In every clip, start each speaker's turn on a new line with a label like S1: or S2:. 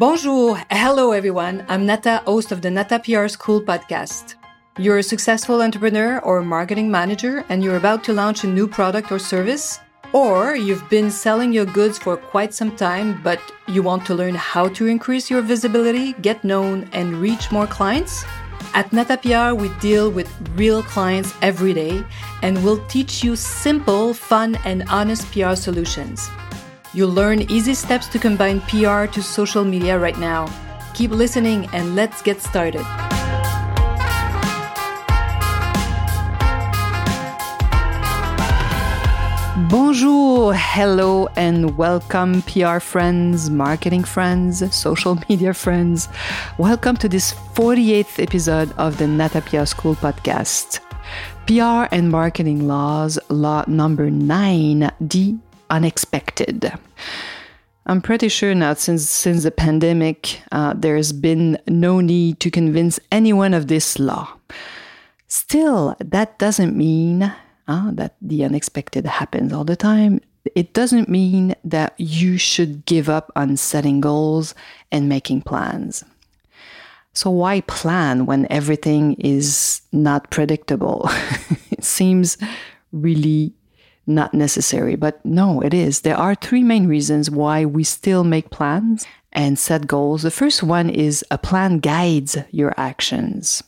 S1: Bonjour, hello everyone. I'm Nata, host of the Nata PR School podcast. You're a successful entrepreneur or marketing manager and you're about to launch a new product or service? Or you've been selling your goods for quite some time, but you want to learn how to increase your visibility, get known, and reach more clients? At NataPR, we deal with real clients every day and we'll teach you simple, fun, and honest PR solutions. You'll learn easy steps to combine PR to social media right now. Keep listening and let's get started. Bonjour, hello, and welcome, PR friends, marketing friends, social media friends. Welcome to this 48th episode of the Nata PR School podcast. PR and marketing laws, law number nine, the unexpected. I'm pretty sure now, since since the pandemic, uh, there's been no need to convince anyone of this law. Still, that doesn't mean uh, that the unexpected happens all the time. It doesn't mean that you should give up on setting goals and making plans. So, why plan when everything is not predictable? it seems really not necessary, but no, it is. There are three main reasons why we still make plans and set goals. The first one is a plan guides your actions.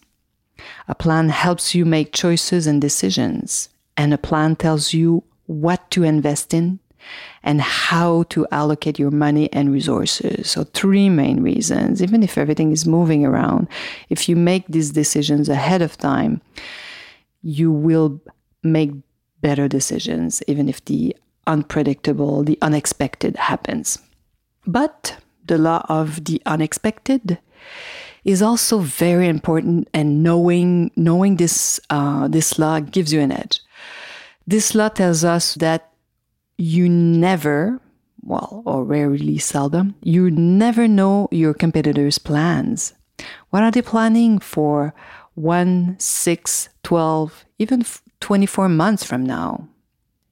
S1: A plan helps you make choices and decisions and a plan tells you what to invest in and how to allocate your money and resources. So, three main reasons. Even if everything is moving around, if you make these decisions ahead of time, you will make better decisions, even if the unpredictable, the unexpected happens. But the law of the unexpected is also very important, and knowing knowing this uh, this law gives you an edge. This law tells us that you never, well, or rarely seldom, you never know your competitors' plans. What are they planning for one, six, 12, even 24 months from now?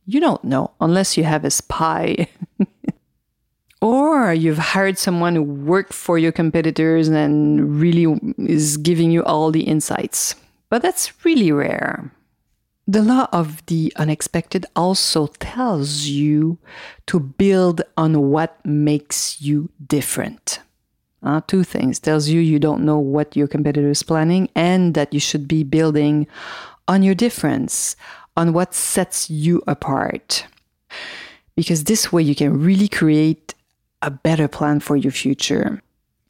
S1: You don't know unless you have a spy. or you've hired someone who worked for your competitors and really is giving you all the insights. But that's really rare. The law of the unexpected also tells you to build on what makes you different. Uh, two things tells you you don't know what your competitor is planning and that you should be building on your difference, on what sets you apart. Because this way you can really create a better plan for your future.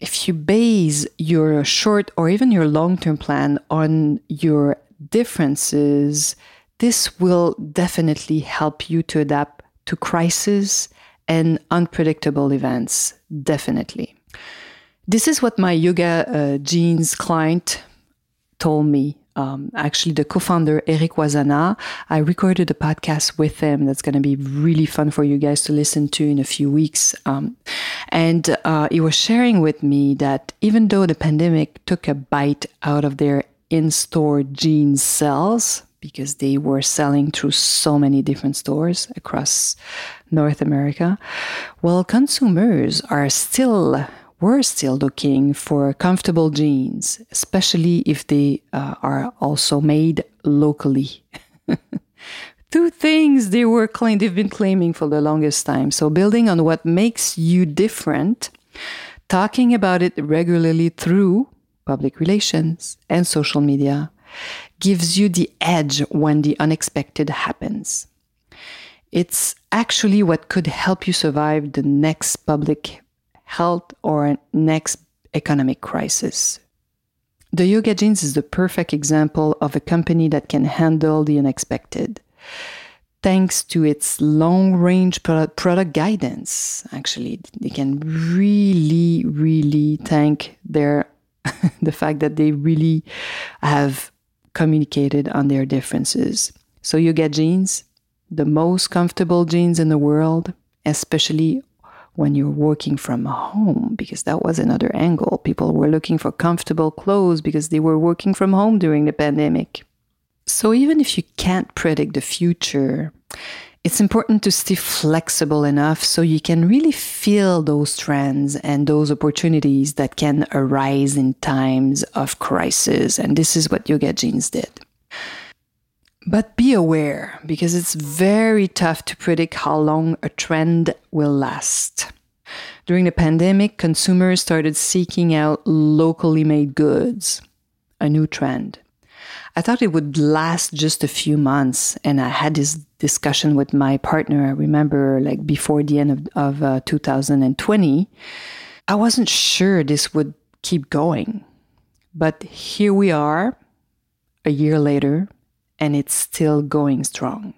S1: If you base your short or even your long term plan on your differences, this will definitely help you to adapt to crisis and unpredictable events. Definitely. This is what my yoga uh, jeans client told me. Um, actually, the co-founder Eric Wazana, I recorded a podcast with him that's going to be really fun for you guys to listen to in a few weeks. Um, and uh, he was sharing with me that even though the pandemic took a bite out of their in-store jeans sales, because they were selling through so many different stores across North America. Well, consumers are still we're still looking for comfortable jeans, especially if they uh, are also made locally. Two things they were claim they've been claiming for the longest time. So building on what makes you different, talking about it regularly through public relations and social media, gives you the edge when the unexpected happens. It's actually what could help you survive the next public health or next economic crisis. The Yoga Jeans is the perfect example of a company that can handle the unexpected. Thanks to its long range product guidance, actually, they can really, really thank their the fact that they really have communicated on their differences. So Yoga Jeans, the most comfortable jeans in the world, especially when you're working from home, because that was another angle. People were looking for comfortable clothes because they were working from home during the pandemic. So even if you can't predict the future, It's important to stay flexible enough so you can really feel those trends and those opportunities that can arise in times of crisis. And this is what Yoga Jeans did. But be aware because it's very tough to predict how long a trend will last. During the pandemic, consumers started seeking out locally made goods, a new trend. I thought it would last just a few months, and I had this discussion with my partner. I remember, like before the end of, of uh, 2020, I wasn't sure this would keep going. But here we are, a year later, and it's still going strong.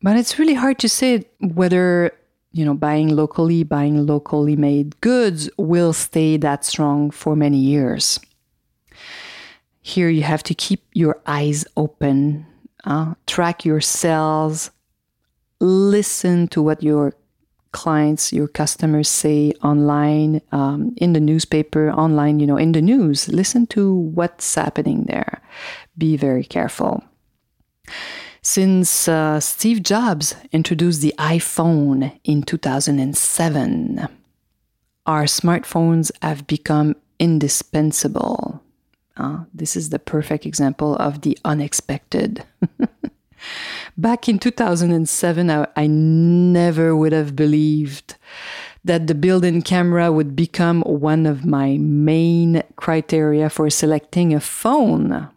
S1: But it's really hard to say whether you know buying locally, buying locally made goods will stay that strong for many years. Here you have to keep your eyes open, uh, track your sales, listen to what your clients, your customers say online, um, in the newspaper, online, you know, in the news. Listen to what's happening there. Be very careful. Since uh, Steve Jobs introduced the iPhone in 2007, our smartphones have become indispensable. Uh, this is the perfect example of the unexpected. Back in 2007, I, I never would have believed that the built in camera would become one of my main criteria for selecting a phone.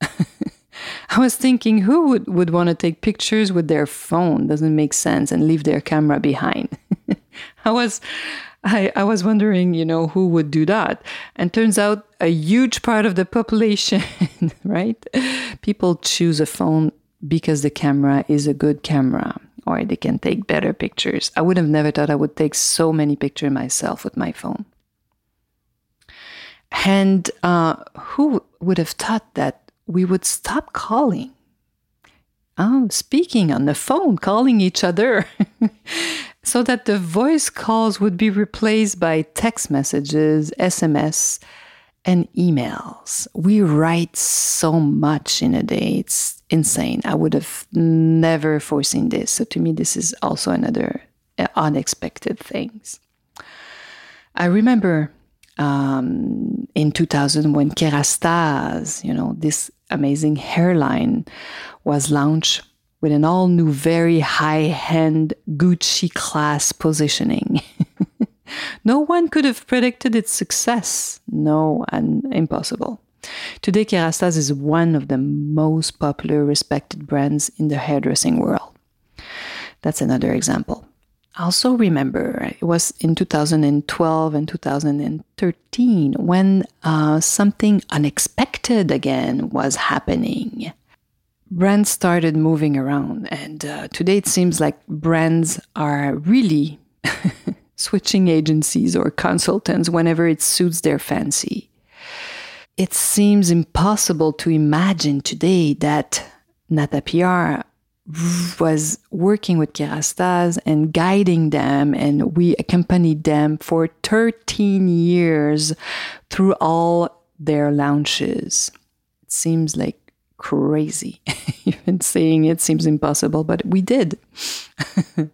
S1: I was thinking, who would, would want to take pictures with their phone? Doesn't make sense and leave their camera behind. I was, I, I was wondering, you know, who would do that? And turns out a huge part of the population, right? People choose a phone because the camera is a good camera or they can take better pictures. I would have never thought I would take so many pictures myself with my phone. And uh, who would have thought that we would stop calling. Um, speaking on the phone, calling each other, so that the voice calls would be replaced by text messages, SMS, and emails. We write so much in a day. It's insane. I would have never foreseen this. So to me, this is also another uh, unexpected things. I remember um, in 2000 when Kerastase, you know, this amazing hairline was launched with an all new, very high end Gucci class positioning. no one could have predicted its success. No, and impossible. Today, Kerastase is one of the most popular, respected brands in the hairdressing world. That's another example also remember it was in 2012 and 2013 when uh, something unexpected again was happening. Brands started moving around, and uh, today it seems like brands are really switching agencies or consultants whenever it suits their fancy. It seems impossible to imagine today that Nata PR was working with Kerastase and guiding them, and we accompanied them for 13 years through all their launches. It seems like crazy. Even saying it seems impossible, but we did.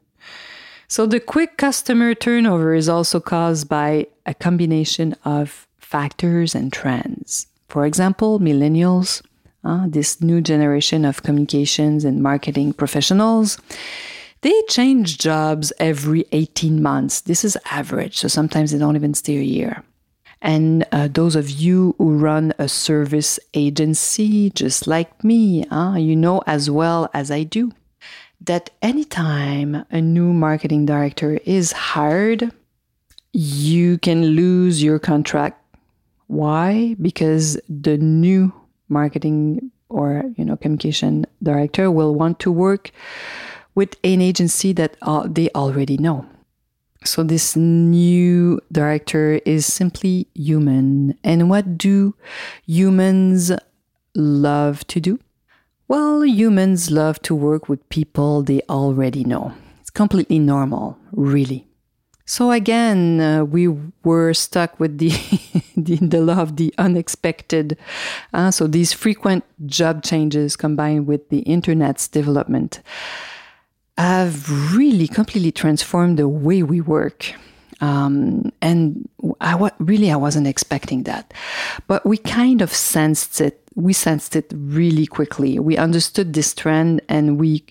S1: so, the quick customer turnover is also caused by a combination of factors and trends. For example, millennials uh, this new generation of communications and marketing professionals, they change jobs every 18 months. This is average, so sometimes they don't even stay a year. And uh, those of you who run a service agency, just like me, uh, you know as well as I do that anytime a new marketing director is hired, you can lose your contract. Why? Because the new marketing or you know communication director will want to work with an agency that uh, they already know. So this new director is simply human. And what do humans love to do? Well, humans love to work with people they already know. It's completely normal, really. So again, uh, we were stuck with the, the, the law of the unexpected. Uh, so these frequent job changes combined with the internet's development have really completely transformed the way we work. Um, and I wa- really I wasn't expecting that, but we kind of sensed it. We sensed it really quickly. We understood this trend and we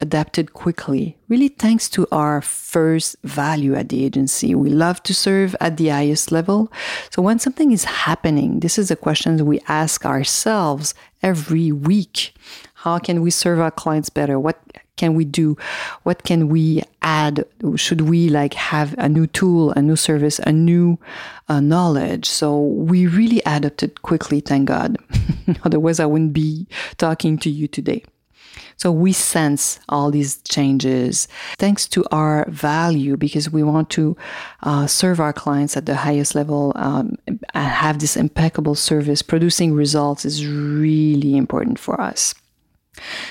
S1: adapted quickly, really thanks to our first value at the agency. We love to serve at the highest level. So when something is happening, this is a question we ask ourselves every week. How can we serve our clients better? What can we do? What can we add? Should we like have a new tool, a new service, a new uh, knowledge? So we really adapted quickly, thank God. Otherwise, I wouldn't be talking to you today. So we sense all these changes thanks to our value because we want to uh, serve our clients at the highest level um, and have this impeccable service. Producing results is really important for us.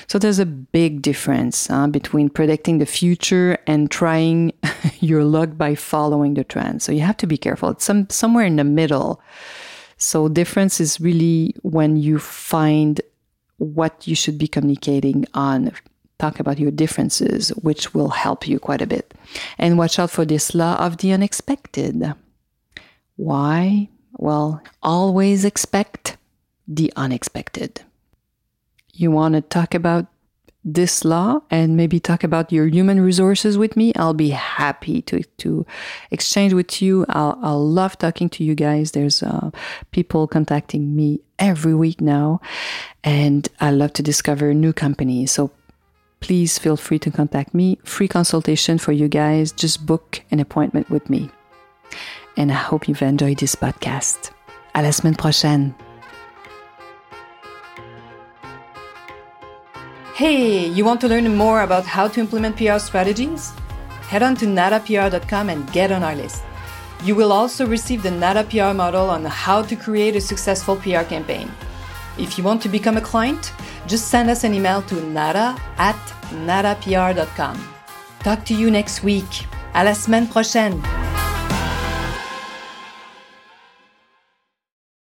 S1: So there's a big difference uh, between predicting the future and trying your luck by following the trend. So you have to be careful. It's some somewhere in the middle. So difference is really when you find what you should be communicating on talk about your differences which will help you quite a bit and watch out for this law of the unexpected why well always expect the unexpected you want to talk about this law and maybe talk about your human resources with me, I'll be happy to, to exchange with you. I'll, I'll love talking to you guys. There's uh, people contacting me every week now, and I love to discover new companies. So please feel free to contact me. Free consultation for you guys. Just book an appointment with me. And I hope you've enjoyed this podcast. À la semaine prochaine. Hey, you want to learn more about how to implement PR strategies? Head on to natapr.com and get on our list. You will also receive the Nata PR model on how to create a successful PR campaign. If you want to become a client, just send us an email to nata at natapr.com. Talk to you next week. À la semaine prochaine!